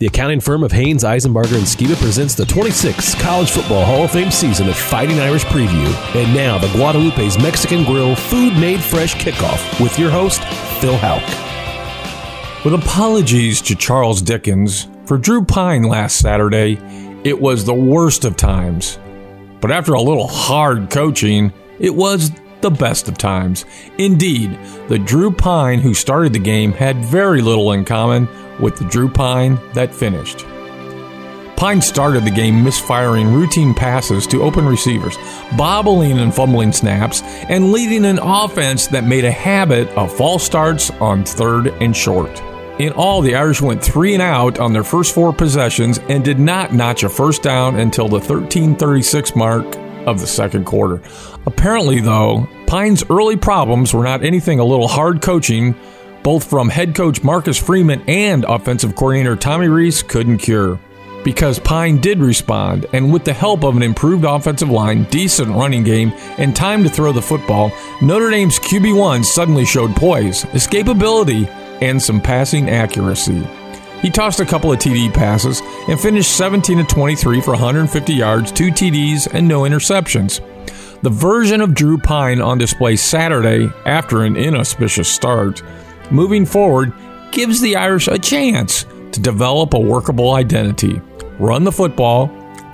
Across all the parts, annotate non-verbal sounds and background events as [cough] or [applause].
The accounting firm of Haines, Isenbarger, and Skiba presents the 26th College Football Hall of Fame season of Fighting Irish Preview. And now, the Guadalupe's Mexican Grill Food Made Fresh Kickoff with your host, Phil Houck. With apologies to Charles Dickens, for Drew Pyne last Saturday, it was the worst of times. But after a little hard coaching, it was the best of times. Indeed, the Drew Pyne who started the game had very little in common with the Drew Pyne that finished. Pyne started the game misfiring routine passes to open receivers, bobbling and fumbling snaps, and leading an offense that made a habit of false starts on third and short. In all, the Irish went three and out on their first four possessions and did not notch a first down until the 1336 mark of the second quarter. Apparently, though, Pyne's early problems were not anything a little hard coaching, both from head coach Marcus Freeman and offensive coordinator Tommy Rees couldn't cure. Because Pyne did respond, and with the help of an improved offensive line, decent running game, and time to throw the football, Notre Dame's QB1 suddenly showed poise, escapability, and some passing accuracy. He tossed a couple of TD passes and finished 17 of 23 for 150 yards, two TDs, and no interceptions. The version of Drew Pyne on display Saturday after an inauspicious start, moving forward, gives the Irish a chance to develop a workable identity. Run the football,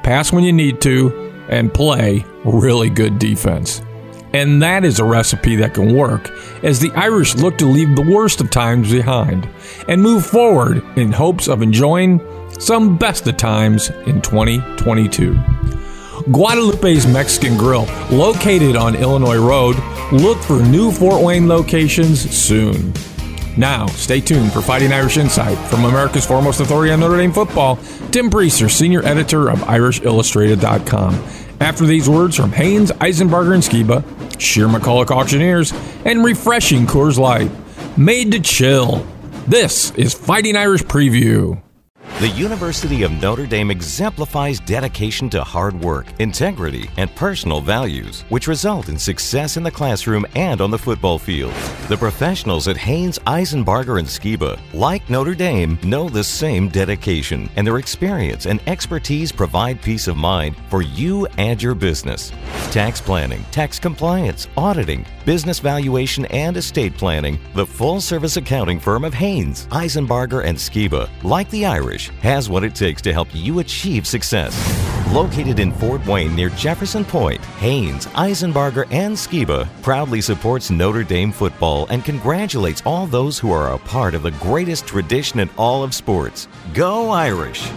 pass when you need to, and play really good defense. And that is a recipe that can work as the Irish look to leave the worst of times behind and move forward in hopes of enjoying some best of times in 2022. Guadalupe's Mexican Grill, located on Illinois Road, look for new Fort Wayne locations soon. Now, stay tuned for Fighting Irish Insight from America's foremost authority on Notre Dame football, Tim Prister, senior editor of IrishIllustrated.com. After these words from Haines, Isenbarger, and Skiba, Shearer McCulloch Auctioneers, and refreshing Coors Light, made to chill. This is Fighting Irish Preview. The University of Notre Dame exemplifies dedication to hard work, integrity, and personal values, which result in success in the classroom and on the football field. The professionals at Haines, Isenbarger, and Skiba, like Notre Dame, know the same dedication, and their experience and expertise provide peace of mind for you and your business. Tax planning, tax compliance, auditing, business valuation, and estate planning, the full service accounting firm of Haines, Isenbarger, and Skiba, like the Irish, has what it takes to help you achieve success. Located in Fort Wayne near Jefferson Point, Haines, Isenbarger, and Skiba proudly supports Notre Dame football and congratulates all those who are a part of the greatest tradition in all of sports. Go Irish!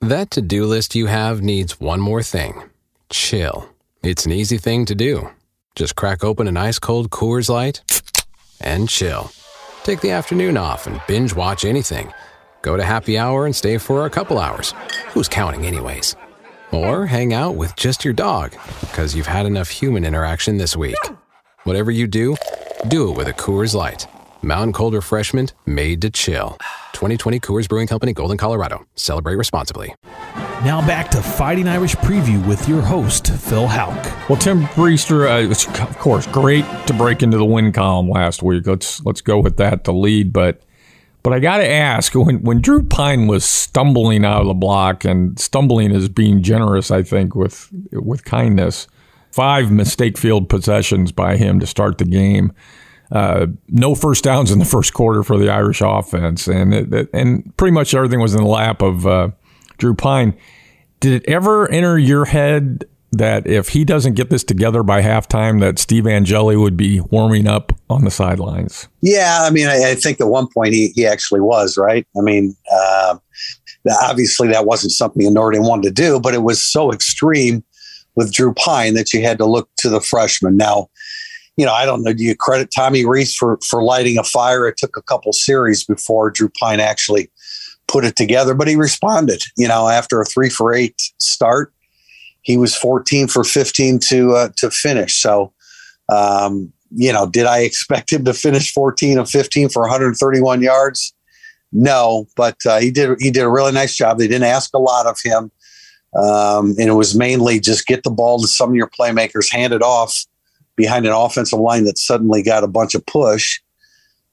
That to do list you have needs one more thing chill. It's an easy thing to do. Just crack open an ice cold Coors Light and chill. Take the afternoon off and binge watch anything. Go to happy hour and stay for a couple hours. Who's counting, anyways? Or hang out with just your dog because you've had enough human interaction this week. Whatever you do, do it with a Coors Light. Mountain Cold Refreshment made to chill. 2020 Coors Brewing Company, Golden, Colorado. Celebrate responsibly. Now back to Fighting Irish Preview with your host, Phil Houck. Well, Tim Prister, uh, it's of course great to break into the win column last week. Let's let's go with that to lead, but but I got to ask when when Drew Pyne was stumbling out of the block and stumbling is being generous, I think with with kindness. Five mistake field possessions by him to start the game. Uh, no first downs in the first quarter for the Irish offense, and it, it, and pretty much everything was in the lap of uh, Drew Pyne. Did it ever enter your head that if he doesn't get this together by halftime, that Steve Angeli would be warming up on the sidelines? Yeah, I mean, I, I think at one point he he actually was right. I mean, uh, obviously that wasn't something Notre Dame wanted to do, but it was so extreme with Drew Pyne that you had to look to the freshman. Now, you know, I don't know. Do you credit Tommy Rees for for lighting a fire? It took a couple series before Drew Pyne actually put it together, but he responded. You know, after a three for eight start, he was 14 for 15 to uh, to finish. So, um, you know, did I expect him to finish 14 of 15 for 131 yards? No, but uh, he did he did a really nice job. They didn't ask a lot of him, um, and it was mainly just get the ball to some of your playmakers, hand it off behind an offensive line that suddenly got a bunch of push,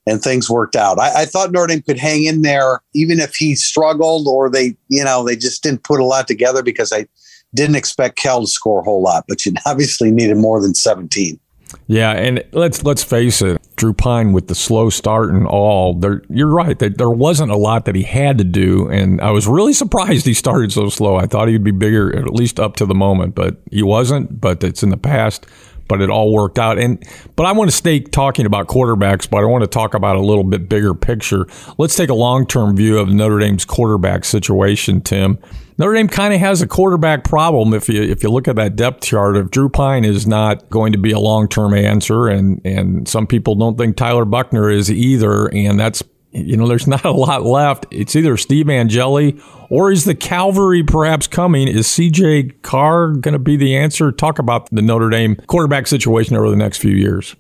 and things worked out. I, I, thought Notre Dame could hang in there, even if he struggled or they, you know, they just didn't put a lot together because I didn't expect Cal to score a whole lot, but you [laughs] obviously needed more than 17. Yeah, and let's let's face it, Drew Pyne with the slow start and all. There, you're right that there wasn't a lot that he had to do, and I was really surprised he started so slow. I thought he'd be bigger, at least up to the moment, but he wasn't. But it's in the past but it all worked out. And but I want to stay talking about quarterbacks, but I want to talk about a little bit bigger picture. Let's take a long term view of Notre Dame's quarterback situation, Tim. Notre Dame kind of has a quarterback problem if you if you look at that depth chart. If Drew Pyne is not going to be a long term answer, and and some people don't think Tyler Buchner is either, and that's you know, there's not a lot left. It's either Steve Angeli or is the cavalry perhaps coming? Is CJ Carr going to be the answer? Talk about the Notre Dame quarterback situation over the next few years.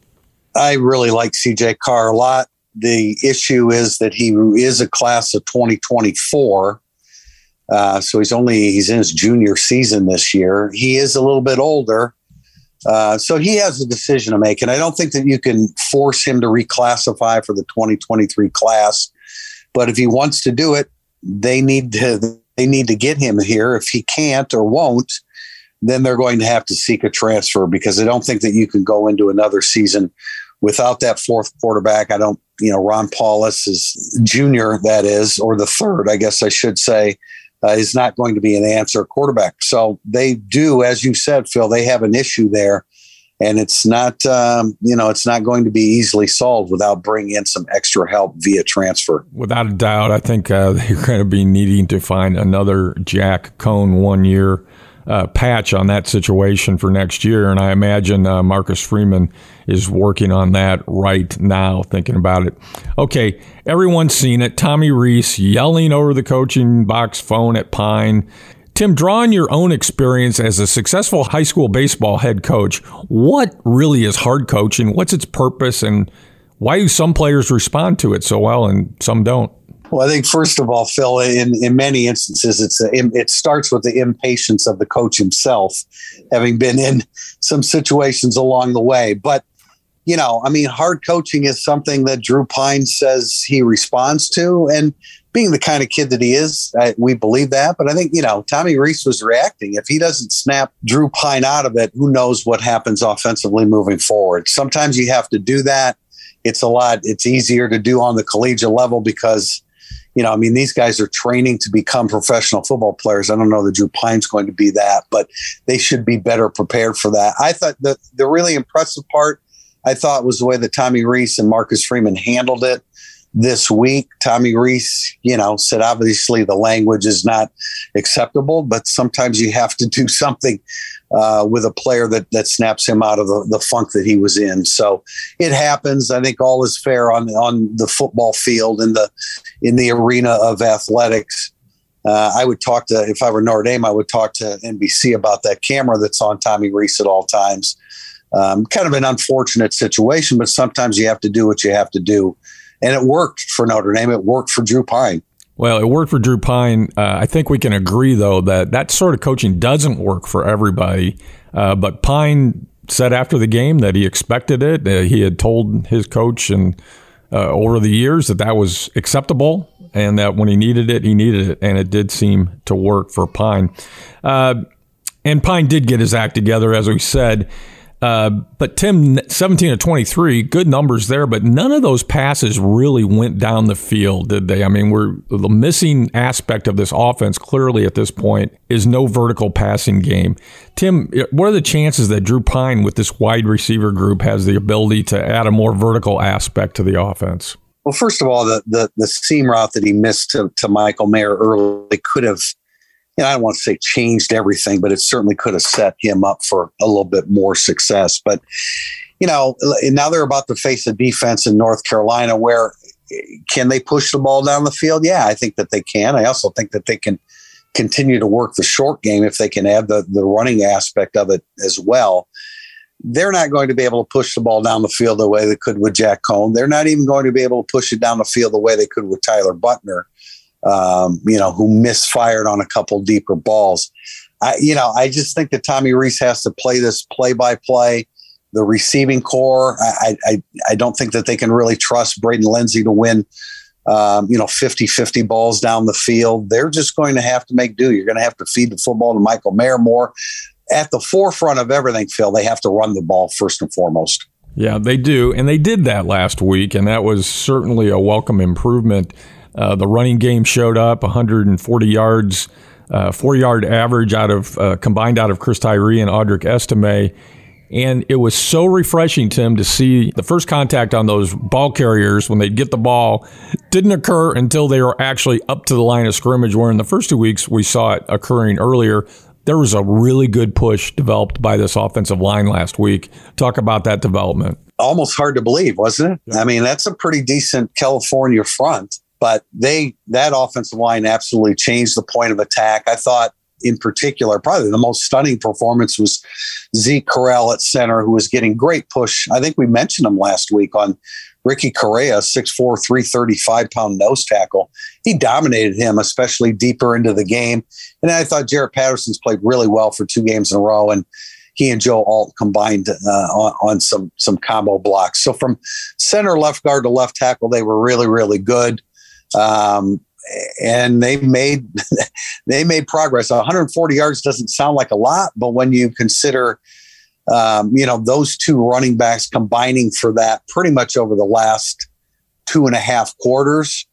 I really like CJ Carr a lot. The issue is that he is a class of 2024. Uh, so he's only he's in his junior season this year. He is a little bit older. Uh, so he has a decision to make, and I don't think that you can force him to reclassify for the 2023 class. But if he wants to do it, they need to they need to get him here. If he can't or won't, then they're going to have to seek a transfer because I don't think that you can go into another season without that fourth quarterback. I don't, you know, Ron Powlus is junior, that is, or the third, I guess I should say uh, is not going to be an answer quarterback. So they do, as you said, Phil, they have an issue there. And it's not, um, you know, it's not going to be easily solved without bringing in some extra help via transfer. Without a doubt, I think uh, [laughs] they're going to be needing to find another Jack Coan one year uh, patch on that situation for next year. And I imagine uh, Marcus Freeman is working on that right now, thinking about it. Okay, everyone's seen it. Tommy Rees yelling over the coaching box phone at Pyne. Tim, drawing your own experience as a successful high school baseball head coach, what really is hard coaching? What's its purpose? And why do some players respond to it so well and some don't? Well, I think first of all, Phil, in, in many instances, it's a, it starts with the impatience of the coach himself, having been in some situations along the way. But you know, I mean, hard coaching is something that Drew Pyne says he responds to, and being the kind of kid that he is, I, we believe that. But I think you know, Tommy Rees was reacting. If he doesn't snap Drew Pyne out of it, who knows what happens offensively moving forward? Sometimes you have to do that. It's a lot. It's easier to do on the collegiate level because you know, I mean, these guys are training to become professional football players. I don't know that Drew Pyne's going to be that, but they should be better prepared for that. I thought the the really impressive part, I thought, was the way that Tommy Rees and Marcus Freeman handled it this week. Tommy Rees, you know, said obviously the language is not acceptable, but sometimes you have to do [laughs] something uh, with a player that that snaps him out of the, the funk that he was in. So it happens. I think all is fair on on the football field in the in the arena of athletics. Uh, I would talk to if I were Notre Dame, I would talk to NBC about that camera that's on Tommy Rees at all times. Um, kind of an unfortunate situation, but sometimes you have to do what you have to do and it worked for Notre Dame. It worked for Drew Pyne. Well, it worked for Drew Pyne. Uh, I think we can agree, though, that that sort of coaching doesn't work for everybody. Uh, but Pyne said after the game that he expected it. Uh, he had told his coach and uh, over the years that that was acceptable, and that when he needed it, he needed it, and it did seem to work for Pyne. Uh, and Pyne did get his act together, as we said. Uh, but Tim, 17 to 23, good numbers there, but none of those passes really went down the field, did they? I mean, we're the missing aspect of this offense clearly at this point is no vertical passing game. Tim, what are the chances that Drew Pyne with this wide receiver group has the ability to add a more vertical aspect to the offense? Well, first of all, the the, the seam route that he missed to, to Michael Mayer early could have you know, I don't want to say changed everything, but it certainly could have set him up for a little bit more success. But, you know, now they're about to face a defense in North Carolina where eh, can they push the ball down the field? Yeah, I think that they can. I also think that they can continue to work the short game if they can add the, the running aspect of it as well. They're not going to be able to push the ball down the field the way they could with Jack Coan. They're not even going to be able to push it down the field the way they could with Tyler Buchner um, you know, who misfired on a couple deeper balls. I, you know, I just think that Tommy Rees has to play this play by play. the receiving corps. I, I, I don't think that they can really trust Braden Lenzy to win, um, you know, 50 50 balls down the field. They're just going to have to make do. You're going to have to feed the football to Michael Mayer more. At the forefront of everything, Phil, they have to run the ball first and foremost. Yeah, they do. And they did that last week, and that was certainly a welcome improvement. Uh, the running game showed up 140 yards, uh, four yard average out of uh, combined out of Chris Tyree and Audric Estime. And it was so refreshing, Tim, to see the first contact on those ball carriers when they get the ball didn't occur until they were actually up to the line of scrimmage, where in the first two weeks we saw it occurring earlier. There was a really good push developed by this offensive line last week. Talk about that development. Almost hard to believe, wasn't it? I mean, that's a pretty decent California front, but they that offensive line absolutely changed the point of attack. I thought in particular, probably the most stunning performance was Zeke Correll at center, who was getting great push. I think we mentioned him last week on Ricky Correa, 6'4, 335 pound nose tackle. He dominated him, especially deeper into the game. And I thought Jarrett Patterson's played really well for two games in a row. And he and Joe Alt combined uh, on, on some some combo blocks. So from center left guard to left tackle, they were really really good. Um, and they made [laughs] they made progress. 140 yards doesn't sound like a lot, but when you consider, um, you know, those two running backs combining for that pretty much over the last two and a half quarters,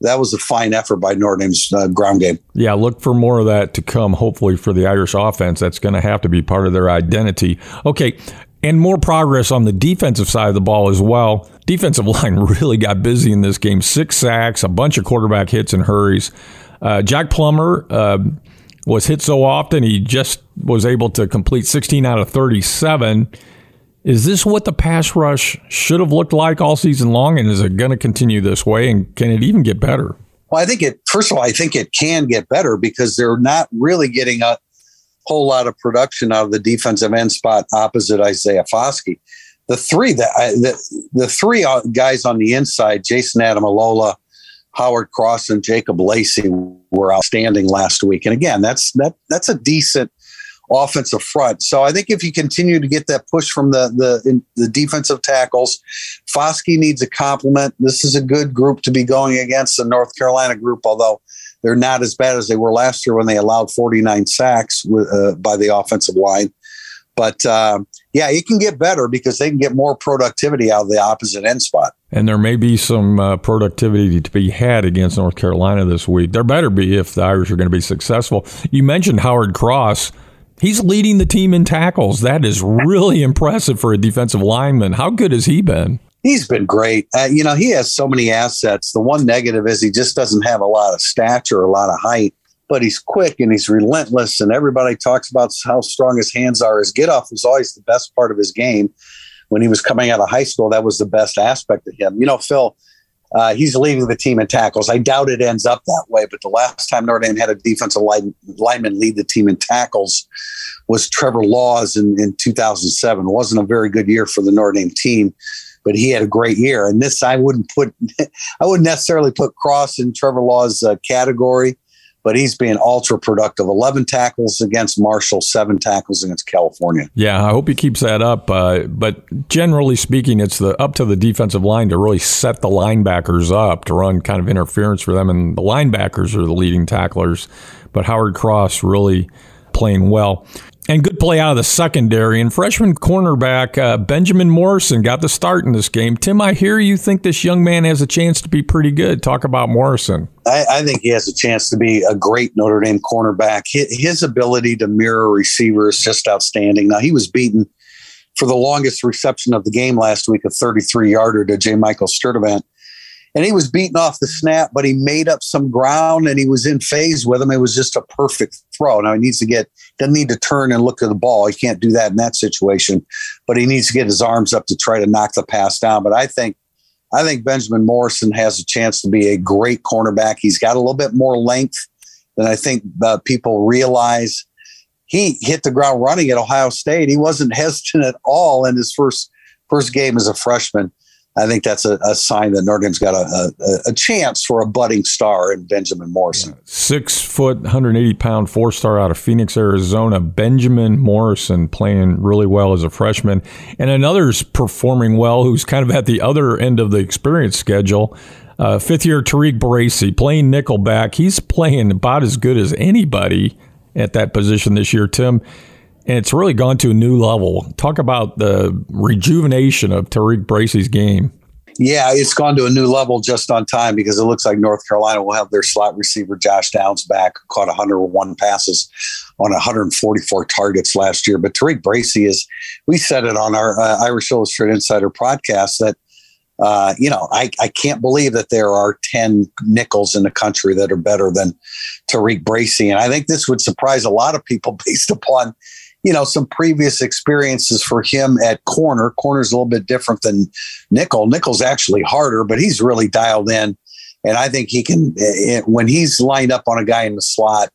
that was a fine effort by Notre uh, ground game. Yeah, look for more of that to come. Hopefully for the Irish offense, that's going to have to be part of their identity. Okay, and more progress on the defensive side of the ball as well. Defensive [laughs] line really got busy in this game. Six sacks, a bunch of quarterback hits and hurries. Uh, Jack Plummer uh, was hit so often he just was able to complete 16 out of 37. Is this what the pass rush should have looked like all season long? And is it going to continue this way? And can it even get better? Well, I think it, first of all, I think it can get better because they're not really getting a, whole lot of production out of the defensive end spot opposite Isaiah Foskey. The three that the, the three uh, guys on the inside, Jason Ademilola, Howard Cross, and Jacob Lacey were outstanding last week. And again, that's that that's a decent offensive front. So I think if you continue to get that push from the the the defensive tackles, Foskey needs a compliment. This is a good group to be going against the North Carolina group, although they're not as bad as they were last year when they allowed 49 sacks uh, by the offensive line. But uh, yeah, it can get better because they can get more productivity out of the opposite end spot. And there may be some uh, productivity to be had against North Carolina this week. There better be if the Irish are going to be successful. You mentioned Howard Cross. He's leading the team in tackles. That is really [laughs] impressive for a defensive lineman. How good has he been? He's been great. Uh, you know, he has so many assets. The one negative is he just doesn't have a lot of stature, a lot of height, but he's quick and he's relentless. And everybody talks about how strong his hands are. His get off was always the best part of his game. When he was coming out of high school, that was the best aspect of him. You know, Phil, uh, he's leading the team in tackles. I doubt it ends up that way, but the last time Notre Dame had a defensive line, lineman lead the team in tackles was Trevor Laws in, in 2007. It wasn't a very good year for the Notre Dame team but he had a great year. And this, I wouldn't put, [laughs] I wouldn't necessarily put Cross in Trevor Law's uh, category, but he's being ultra productive. 11 tackles against Marshall, seven tackles against California. Yeah, I hope he keeps that up. Uh, but generally speaking, it's the up to the defensive line to really set the linebackers up to run kind of interference for them. And the linebackers are the leading tacklers. But Howard Cross really playing well. And good play out of the secondary. And freshman cornerback uh, Benjamin Morrison got the start in this game. Tim, I hear you think this young man has a chance to be pretty good. Talk about Morrison. I, I think he has a chance to be a great Notre Dame cornerback. His, his ability to mirror receivers is just outstanding. Now, he was beaten for the longest reception of the game last week, a 33 yarder to J. Michael Sturdivant and he was beaten off the snap, but he made up some ground and he was in phase with him. It was just a perfect throw. Now he needs to get doesn't need to turn and look at the ball. He can't do that in that situation, but he needs to get his arms up to try to knock the pass down. But I think I think Benjamin Morrison has a chance to be a great cornerback. He's got a little bit more length than I think uh, people realize. He hit the ground running at Ohio State. He wasn't [laughs] hesitant at all in his first first game as a freshman I think that's a, a sign that Dame's got a, a, a, chance for a budding star in Benjamin Morrison. Six foot, 180 pound, four star out of Phoenix, Arizona. Benjamin Morrison playing really well as a freshman. And another's performing well who's kind of at the other end of the experience schedule. Uh, fifth year Tariq Bracy playing nickelback. He's playing about as good as anybody at that position this year, Tim and it's really gone to a new level. Talk about the rejuvenation of Tariq Bracy's game. Yeah, it's gone to a new level just on time because it looks like North Carolina will have their slot receiver Josh Downs back, caught 101 passes on 144 targets last year. But Tariq Bracy is, we said it on our uh, Irish Illustrated Insider podcast that, uh, you know, I, I can't believe that there are 10 nickels in the country that are better than Tariq Bracy. And I think this would surprise a lot of people [laughs] based upon you know, some previous experiences for him at corner. Corner's a little bit different than nickel. Nickel's actually harder, but he's really dialed in. And I think he can, eh, eh, when he's lined up on a guy in the slot,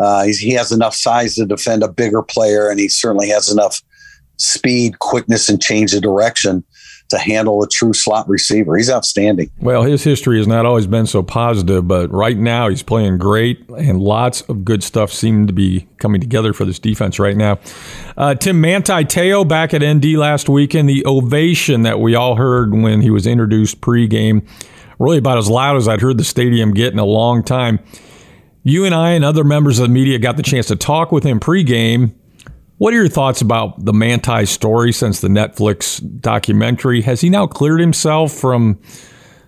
uh, he has enough size to defend a bigger player, and he certainly has enough speed, quickness, and change of direction to handle a true slot receiver. He's outstanding. Well, his history has not always been so positive, but right now he's playing great, and lots of good stuff seem to be coming together for this defense right now. Uh, Tim Manti Te'o back at ND last weekend. The ovation that we all heard when he was introduced pregame, really about as loud as I'd heard the stadium get in a long time. You and I and other members of the media got the chance to talk with him pregame what are your thoughts about the Manti story since the Netflix documentary? Has he now cleared himself from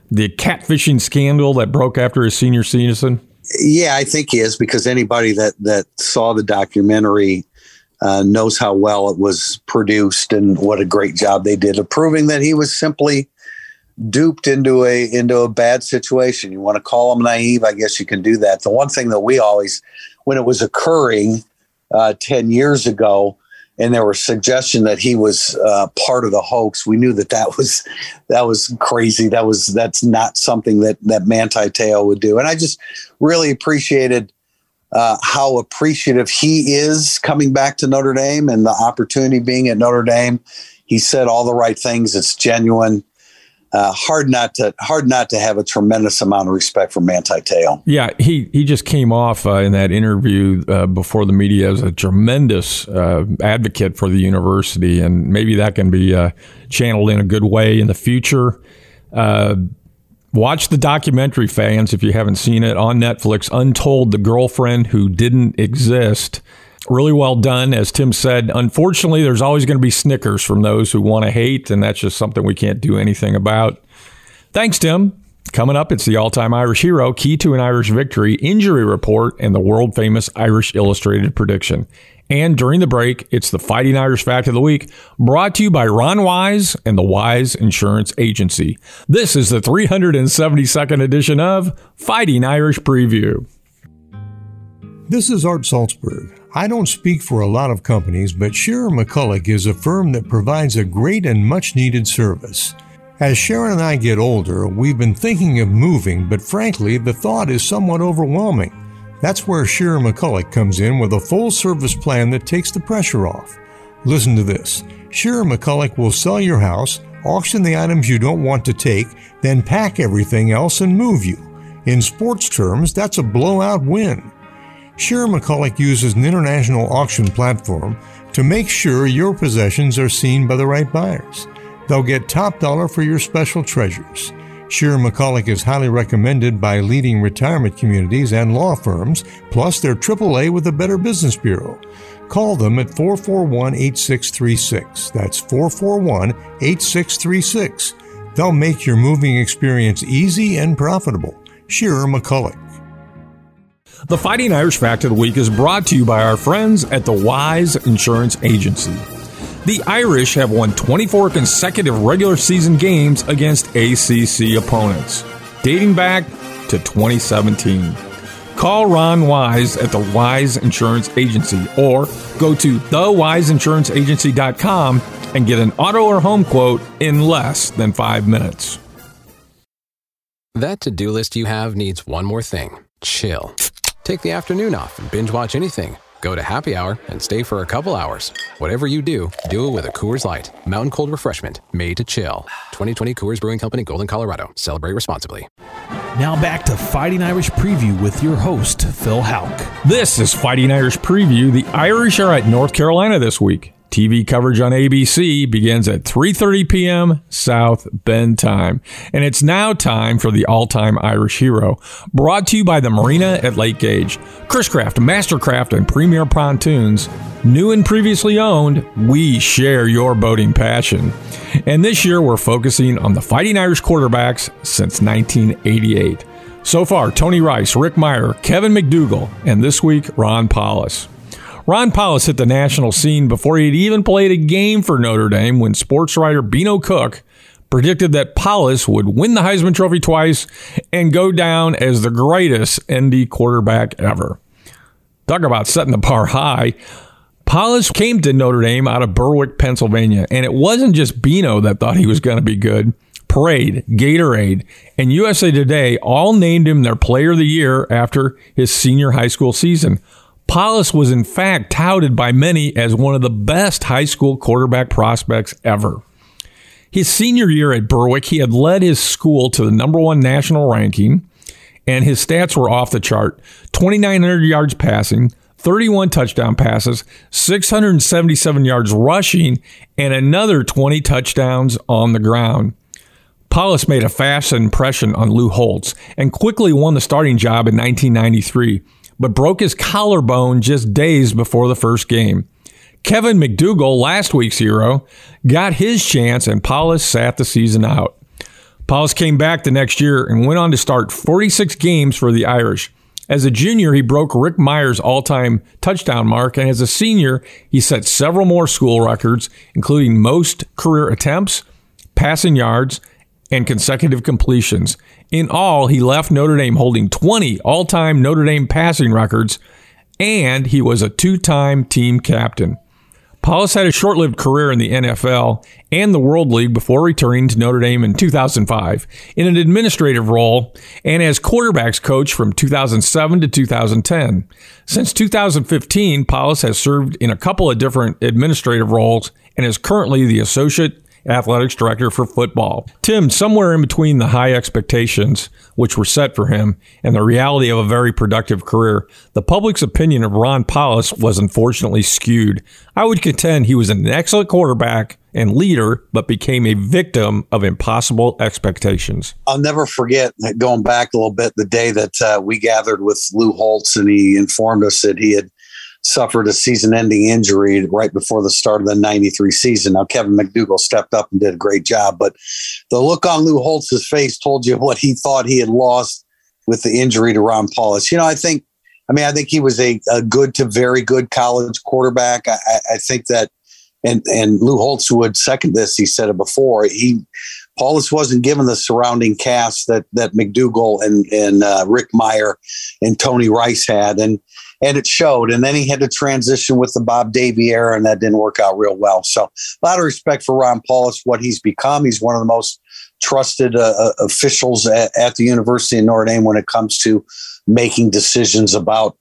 the catfishing scandal that broke after his senior season? Yeah, I think he is because anybody that that saw the documentary uh, knows how well it was produced and what a great job they did of proving that he was simply duped into a into a bad situation. You want to call him naive? I guess you can do that. The one thing that we always, when it was occurring, uh, 10 years ago and there were suggestion that he was uh, part of the hoax. We knew that that was that was crazy. That was that's not something that that Manti Te'o would do. And I just really appreciated uh, how appreciative he is coming back to Notre Dame and the opportunity being at Notre Dame. He said all the right things. It's genuine uh, hard not to hard not to have a tremendous amount of respect for Manti Te'o. Yeah, he he just came off uh, in that interview uh, before the media as a tremendous uh, advocate for the university, and maybe that can be uh, channeled in a good way in the future. Uh, watch the documentary, fans, if you haven't seen it on Netflix. Untold: The Girlfriend Who Didn't Exist really well done. As Tim said, unfortunately, there's always going to be snickers from those who want to hate, and that's just something we can't do anything about. Thanks, Tim. Coming up, it's the all time Irish hero, key to an Irish victory, injury report, and the world famous Irish Illustrated prediction. And during the break, it's the Fighting Irish Fact of the Week, brought to you by Ron Wise and the Wise Insurance Agency. This is the 372nd edition of Fighting Irish Preview. This is Art Salzberg. I don't speak for a lot of companies, but Shearer McCulloch is a firm that provides a great and much needed service. As Sharon and I get older, we've been thinking of moving, but frankly, the thought is somewhat overwhelming. That's where Shearer McCulloch comes in with a full service plan that takes the pressure off. Listen to this Shearer McCulloch will sell your house, auction the items you don't want to take, then pack everything else and move you. In sports terms, that's a blowout win. Shearer McCulloch uses an international auction platform to make sure your possessions are seen by the right buyers. They'll get top dollar for your special treasures. Shearer McCulloch is highly recommended by leading retirement communities and law firms, plus they're AAA with the Better Business Bureau. Call them at 441 8636. That's 441 8636. They'll make your moving experience easy and profitable. Shearer McCulloch. The Fighting Irish Fact of the Week is brought to you by our friends at the Wise Insurance Agency. The Irish have won 24 consecutive regular season games against ACC opponents, dating back to 2017. Call Ron Wise at the Wise Insurance Agency or go to thewiseinsuranceagency.com and get an auto or home quote in less than five minutes. That to do list you have needs one more thing chill. Take the afternoon off and binge watch anything go to happy hour and stay for a couple hours. Whatever you do, do it with a Coors Light. Mountain cold refreshment made to chill. 2020 Coors Brewing Company, Golden, Colorado. Celebrate responsibly. Now back to Fighting Irish Preview with your host, Phil Houck. This is Fighting Irish Preview. The Irish are at North Carolina this week. TV coverage on ABC begins at 3:30 p.m. South Bend time, and it's now time for the all-time Irish hero, brought to you by the Marina at Lake Gage, Chris-Craft, Mastercraft, and Premier Pontoons. New and previously owned, we share your boating passion. And this year we're focusing on the Fighting Irish quarterbacks since 1988. So far, Tony Rice, Rick Mirer, Kevin McDougal, and this week, Ron Powlus. Ron Powlus hit the national scene before he had even played a game for Notre Dame when sports writer Beano Cook predicted that Powlus would win the Heisman Trophy twice and go down as the greatest ND quarterback ever. Talk about setting the bar high. Powlus came to Notre Dame out of Berwick, Pennsylvania, and it wasn't just Beano that thought he was going to be good. Parade, Gatorade, and USA Today all named him their player of the year after his senior high school season. Powlus was in fact touted by many as one of the best high school quarterback prospects ever. His senior year at Berwick, he had led his school to the number one national ranking, and his stats were off the chart 2,900 yards passing, 31 touchdown passes, 677 yards rushing, and another 20 touchdowns on the ground. Powlus made a fast impression on Lou Holtz and quickly won the starting job in 1993 but broke his collarbone just days before the first game. Kevin McDougal, last week's hero, got his chance and Powlus sat the season out. Powlus came back the next year and went on to start 46 games for the Irish. As a junior, he broke Rick Mirer's all time touchdown mark, and as a senior, he set several more school records, including most career attempts, passing yards, and consecutive completions. In all, he left Notre Dame holding 20 all time Notre Dame passing records, and he was a two time team captain. Powlus had a short lived career in the NFL and the World League before returning to Notre Dame in 2005 in an administrative role and as quarterbacks coach from 2007 to 2010. Since 2015, Powlus has served in a couple of different administrative roles and is currently the associate athletics director for football. Tim, somewhere in between the high expectations which were set for him and the reality of a very productive career, the public's opinion of Ron Powlus was unfortunately skewed. I would contend he was an excellent quarterback and leader, but became a victim of impossible expectations. I'll never forget going back a little bit the day that uh, we gathered with Lou Holtz and he informed us that he had suffered a season ending injury right before the start of the 93 season. Now, Kevin McDougal stepped up and did a great job, but the look on Lou Holtz's face told you what he thought he had lost with the injury to Ron Powlus. You know, I think, I mean, I think he was a, a good to very good college quarterback. I, I think that, and, and Lou Holtz would second this, he said it before, he, Powlus wasn't given the surrounding cast that that McDougal and and uh, Rick Mirer and Tony Rice had, and and it showed. And then he had to transition with the Bob Davie era, and that didn't work out real well. So, a lot of respect for Ron Powlus, what he's become. He's one of the most trusted uh, uh, officials at, at, the University of Notre Dame when it comes to making decisions about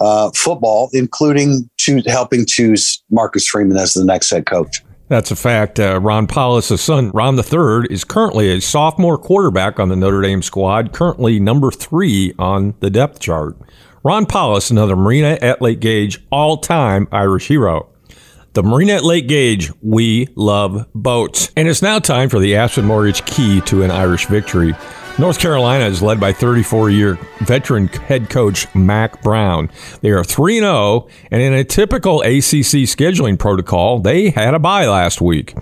uh, football, including choose, helping choose Marcus Freeman as the next head coach. That's a fact. Uh, Ron Powlus' son, Ron III, is currently a sophomore quarterback on the Notre Dame squad, currently number three on the depth chart. Ron Powlus, another Marina at Lake Gage all time Irish hero. The Marina at Lake Gage, we love boats. And it's now time for the Aspen Mortgage key to an Irish victory. North Carolina is led by 34 year veteran head coach Mack Brown. They are 3 0, and in a typical ACC scheduling protocol, they had a bye last week.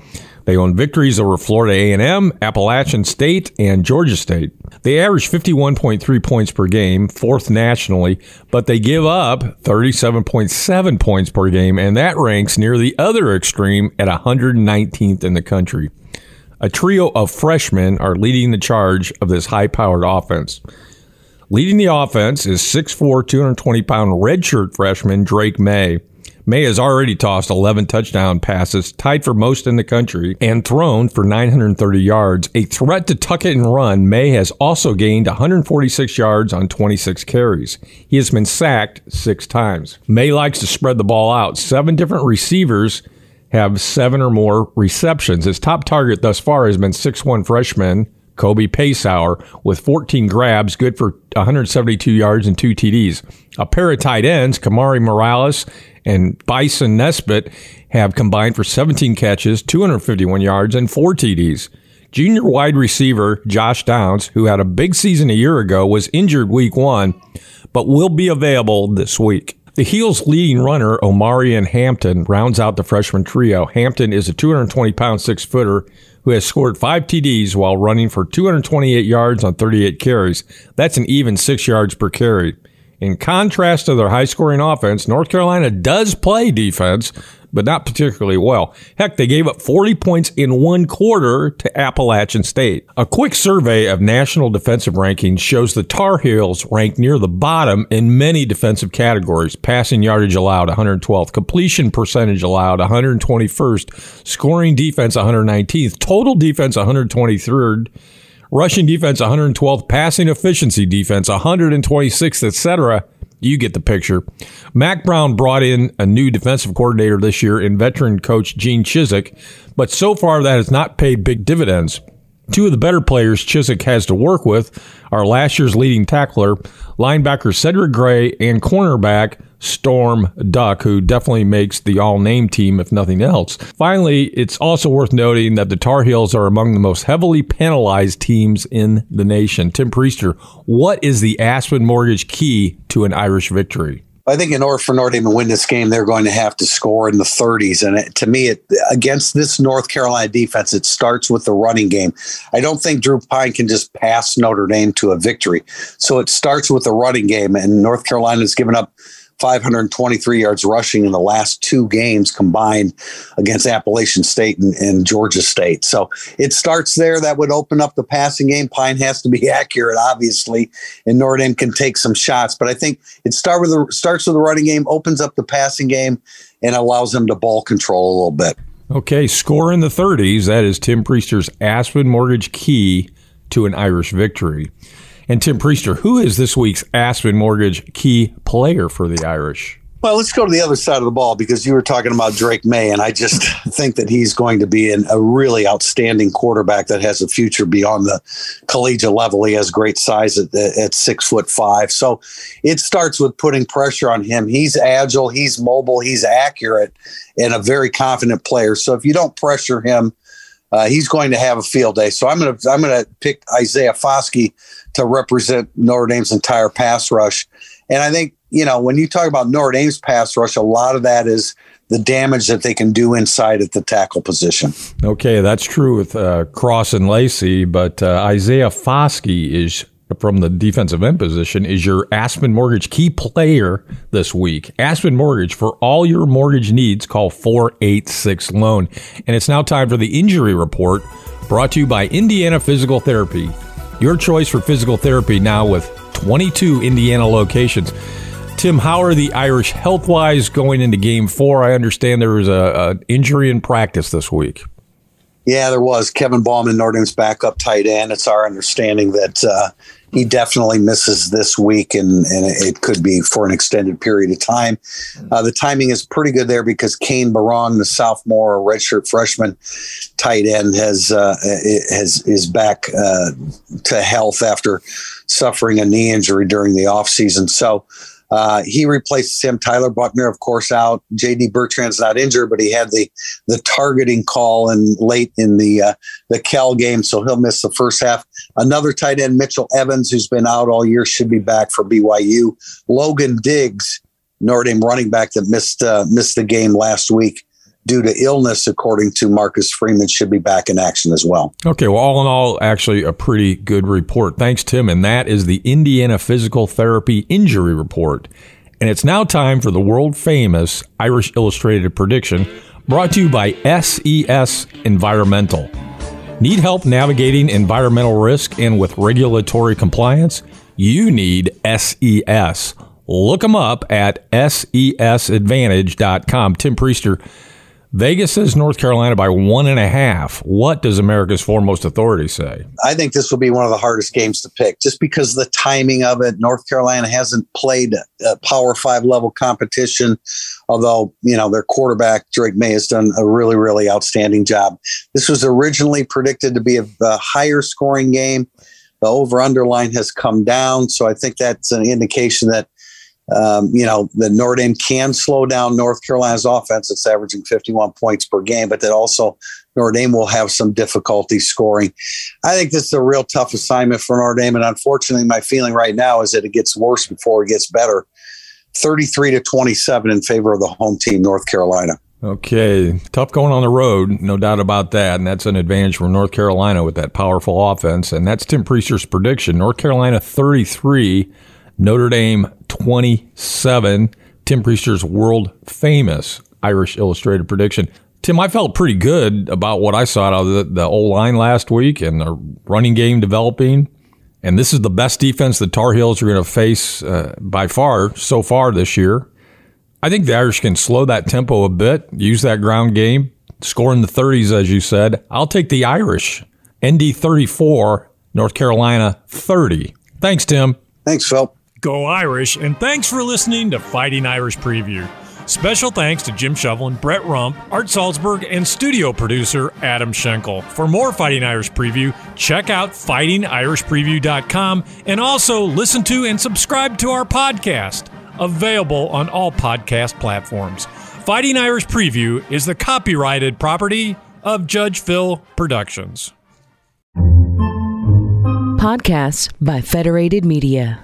They own victories over Florida A&M, Appalachian State, and Georgia State. They average 51.3 points per game, fourth nationally, but they give up 37.7 points per game, and that ranks near the other extreme at 119th in the country. A trio of freshmen are leading the charge of this high-powered offense. Leading the offense is 6'4", 220-pound redshirt freshman Drake Maye. Maye has already tossed 11 touchdown passes, tied for most in the country, and thrown for 930 yards. A threat to tuck it and run, Maye has also gained 146 yards on 26 carries. He has been sacked six times. Maye likes to spread the ball out. Seven different receivers have seven or more receptions. His top target thus far has been 6'1 freshman Kobe Paysour with 14 grabs, good for 172 yards and two TDs. A pair of tight ends, Kamari Morales and Bryson Nesbit, have combined for 17 catches, 251 yards, and four TDs. Junior wide receiver Josh Downs, who had a big season a year ago, was injured week one, but will be available this week. The Heels' leading runner, Omarion Hampton, rounds out the freshman trio. Hampton is a 220 pound six footer who has scored five TDs while running for 228 yards on 38 carries. That's an even six yards per carry. In contrast to their high scoring offense, North Carolina does play defense, but not particularly well. Heck, they gave up 40 points in one quarter to Appalachian State. A quick survey of national defensive rankings shows the Tar Heels rank near the bottom in many defensive categories. Passing yardage allowed 112th, completion percentage allowed 121st, scoring defense 119th, total defense 123rd rushing defense 112th, passing efficiency defense 126th, etc. You get the picture. Mack Brown brought in a new defensive coordinator this year in veteran coach Gene Chizik, but so far that has not paid big dividends. Two of the better players Chizik has to work with are last year's leading tackler, linebacker Cedric Gray, and cornerback Storm Duck, who definitely makes the all name team, if nothing else. Finally, it's also worth noting that the Tar Heels are among the most heavily penalized teams in the nation. Tim Prister, what is the Aspen Mortgage key to an Irish victory? I think in order for Notre Dame to win this game, they're going to have to score in the 30s. And it, to me, it, against this North Carolina defense, it starts with the running game. I don't think Drew Pyne can just pass Notre Dame to a victory. So it starts with the running game. And North Carolina's given up 523 yards rushing in the last two games combined against Appalachian State and, and, Georgia State. So it starts there. That would open up the passing game. Pyne has to be [laughs] accurate, obviously, and Notre Dame can take some shots. But I think it start with the, starts with the running game, opens up the passing game, and allows them to ball control a little bit. Okay, score in the 30s. That is Tim Prister's Aspen Mortgage key to an Irish victory. And Tim Prister, who is this week's Aspen Mortgage key player for the Irish? Well, let's go to the other side of the ball because you were talking about Drake Maye, and I just [laughs] think that he's going to be an, a really outstanding quarterback that has a future beyond the collegiate level. He has great size at, at six foot five, so it starts with putting pressure on him. He's agile, he's mobile, he's accurate, and a very confident player. So if you don't pressure him, uh, he's going to have a field day. So I'm going to I'm going to pick Isaiah Foskey to represent Notre Dame's entire pass rush. And I think, you know, when you talk about Notre Dame's pass rush, a lot of that is the damage that they can do inside at the tackle position. Okay, that's true with uh, Cross and Lacey, but uh, Isaiah Foskey is from the defensive end position is your Aspen Mortgage key player this week. Aspen Mortgage for all your mortgage needs call 486 loan. And it's now time for the injury report brought to you by Indiana Physical Therapy. Your choice for physical therapy now with 22 Indiana locations. Tim, how are the Irish health wise going into game four? I understand there was a, a injury in practice this week. Yeah, there was. Kevin Bauman, Notre Dame's backup tight end. It's our understanding that uh, he definitely misses this week, and, and it could be for an extended period of time. Uh, the timing is pretty good there because Cane Berrong, the sophomore redshirt freshman tight end, has uh, has is back uh, to health after suffering a knee injury during the offseason. So uh, he replaced him. Tyler Buchner, of course, out. J.D. Bertrand's not injured, but he had the the targeting call and late in the uh, the Cal game, so he'll miss the first half. Another tight end, Mitchell Evans, who's been out all year, should be back for BYU. Logan Diggs, Notre Dame running back that missed uh, missed the game last week due to illness, according to Marcus Freeman, should be back in action as well. Okay, well, all in all, actually a pretty good report. Thanks, Tim. And that is the Indiana Physical Therapy Injury Report. And it's now time for the world famous Irish Illustrated prediction brought to you by SES Environmental. Need help navigating environmental risk and with regulatory compliance? You need SES. Look them up at sesadvantage.com. Tim Prister, Vegas says North Carolina by one and a half. What does America's foremost authority say? I think this will be one of the hardest games to pick just because the timing of it. North Carolina hasn't played a Power Five level competition, although, you know, their quarterback, Drake Maye, has done a really, really outstanding job. This was originally predicted to be a, a higher scoring game. The over underline has come down. So I think that's an indication that um, you know, the Notre Dame can slow down North Carolina's offense. It's averaging 51 points per game, but that also Notre Dame will have some difficulty scoring. I think this is a real tough assignment for Notre Dame. And unfortunately, my feeling right now is that it gets worse before it gets better. 33 to 27 in favor of the home team, North Carolina. Okay, tough going on the road, no doubt about that. And that's an advantage for North Carolina with that powerful offense. And that's Tim Prister's prediction. North Carolina 33, Notre Dame 27. Tim Prister's world famous Irish Illustrated prediction. Tim, I felt pretty good about what I saw out of the, the line last week and the running game developing. And this is the best defense the Tar Heels are going to face uh, by far so far this year. I think the Irish can slow that tempo a bit, use that ground game, score in the 30s, as you said. I'll take the Irish. ND 34, North Carolina 30. Thanks, Tim. Thanks, Phil. Go Irish, and thanks for listening to Fighting Irish Preview. Special thanks to Jim Shovelin, Brett Rump, Art Salzberg, and studio producer Adam Schenkel. For more Fighting Irish Preview, check out fightingirishpreview.com and also listen to and subscribe to our podcast, available on all podcast platforms. Fighting Irish Preview is the copyrighted property of Judge Phil Productions. Podcasts by Federated Media.